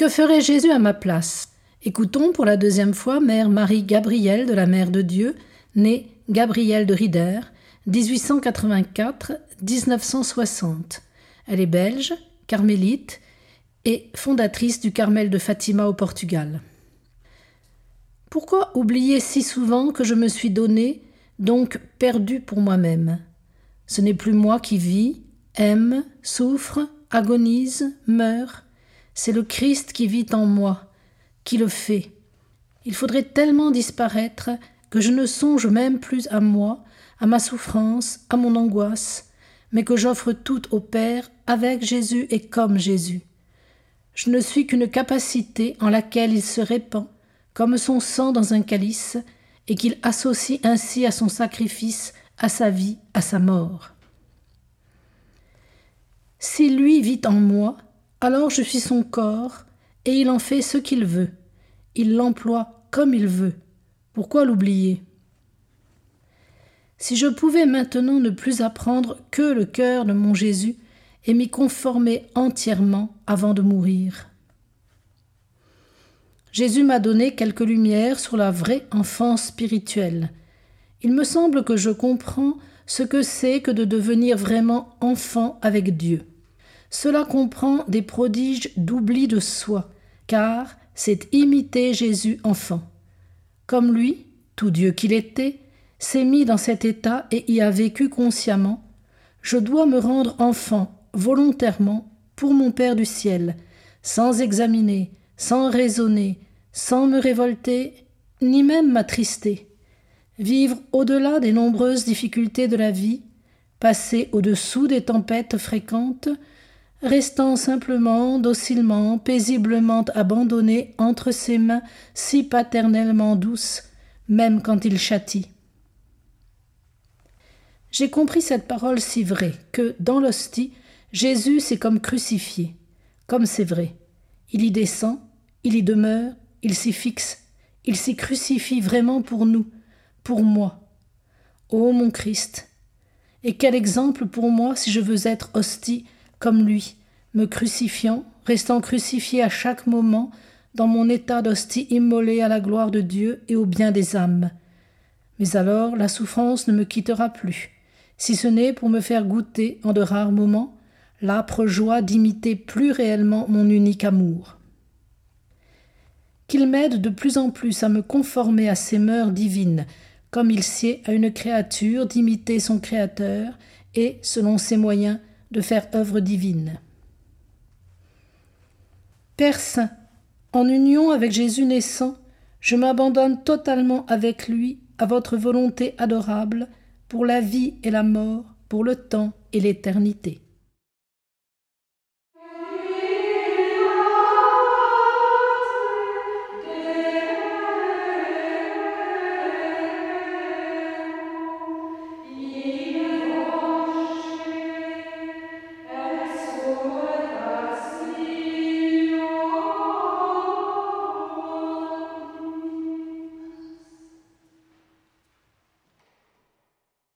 Que ferait Jésus à ma place? Écoutons pour la deuxième fois Mère Marie Gabrielle de la Mère de Dieu, née Gabrielle de Rider, 1884-1960. Elle est belge, carmélite et fondatrice du Carmel de Fatima au Portugal. Pourquoi oublier si souvent que je me suis donné, donc perdu pour moi-même? Ce n'est plus moi qui vis, aime, souffre, agonise, meurt. C'est le Christ qui vit en moi, qui le fait. Il faudrait tellement disparaître que je ne songe même plus à moi, à ma souffrance, à mon angoisse, mais que j'offre tout au Père avec Jésus et comme Jésus. Je ne suis qu'une capacité en laquelle il se répand, comme son sang dans un calice, et qu'il associe ainsi à son sacrifice, à sa vie, à sa mort. Si lui vit en moi, alors je suis son corps, et il en fait ce qu'il veut. Il l'emploie comme il veut. Pourquoi l'oublier? Si je pouvais maintenant ne plus apprendre que le cœur de mon Jésus et m'y conformer entièrement avant de mourir. Jésus m'a donné quelques lumières sur la vraie enfance spirituelle. Il me semble que je comprends ce que c'est que de devenir vraiment enfant avec Dieu. Cela comprend des prodiges d'oubli de soi, car c'est imiter Jésus enfant. Comme lui, tout Dieu qu'il était, s'est mis dans cet état et y a vécu consciemment, je dois me rendre enfant volontairement pour mon Père du ciel, sans examiner, sans raisonner, sans me révolter, ni même m'attrister. Vivre au-delà des nombreuses difficultés de la vie, passer au-dessous des tempêtes fréquentes, restant simplement, docilement, paisiblement abandonné entre ses mains si paternellement douces, même quand il châtie. J'ai compris cette parole si vraie que, dans l'hostie, Jésus s'est comme crucifié. Comme c'est vrai. Il y descend, il y demeure, il s'y fixe, il s'y crucifie vraiment pour nous, pour moi. Ô mon Christ. Et quel exemple pour moi si je veux être hostie comme lui, me crucifiant, restant crucifié à chaque moment dans mon état d'hostie immolé à la gloire de Dieu et au bien des âmes. Mais alors la souffrance ne me quittera plus, si ce n'est pour me faire goûter en de rares moments l'âpre joie d'imiter plus réellement mon unique amour. Qu'il m'aide de plus en plus à me conformer à ses mœurs divines, comme il sied à une créature d'imiter son Créateur et, selon ses moyens, de faire œuvre divine. Père Saint, en union avec Jésus naissant, je m'abandonne totalement avec lui à votre volonté adorable pour la vie et la mort, pour le temps et l'éternité.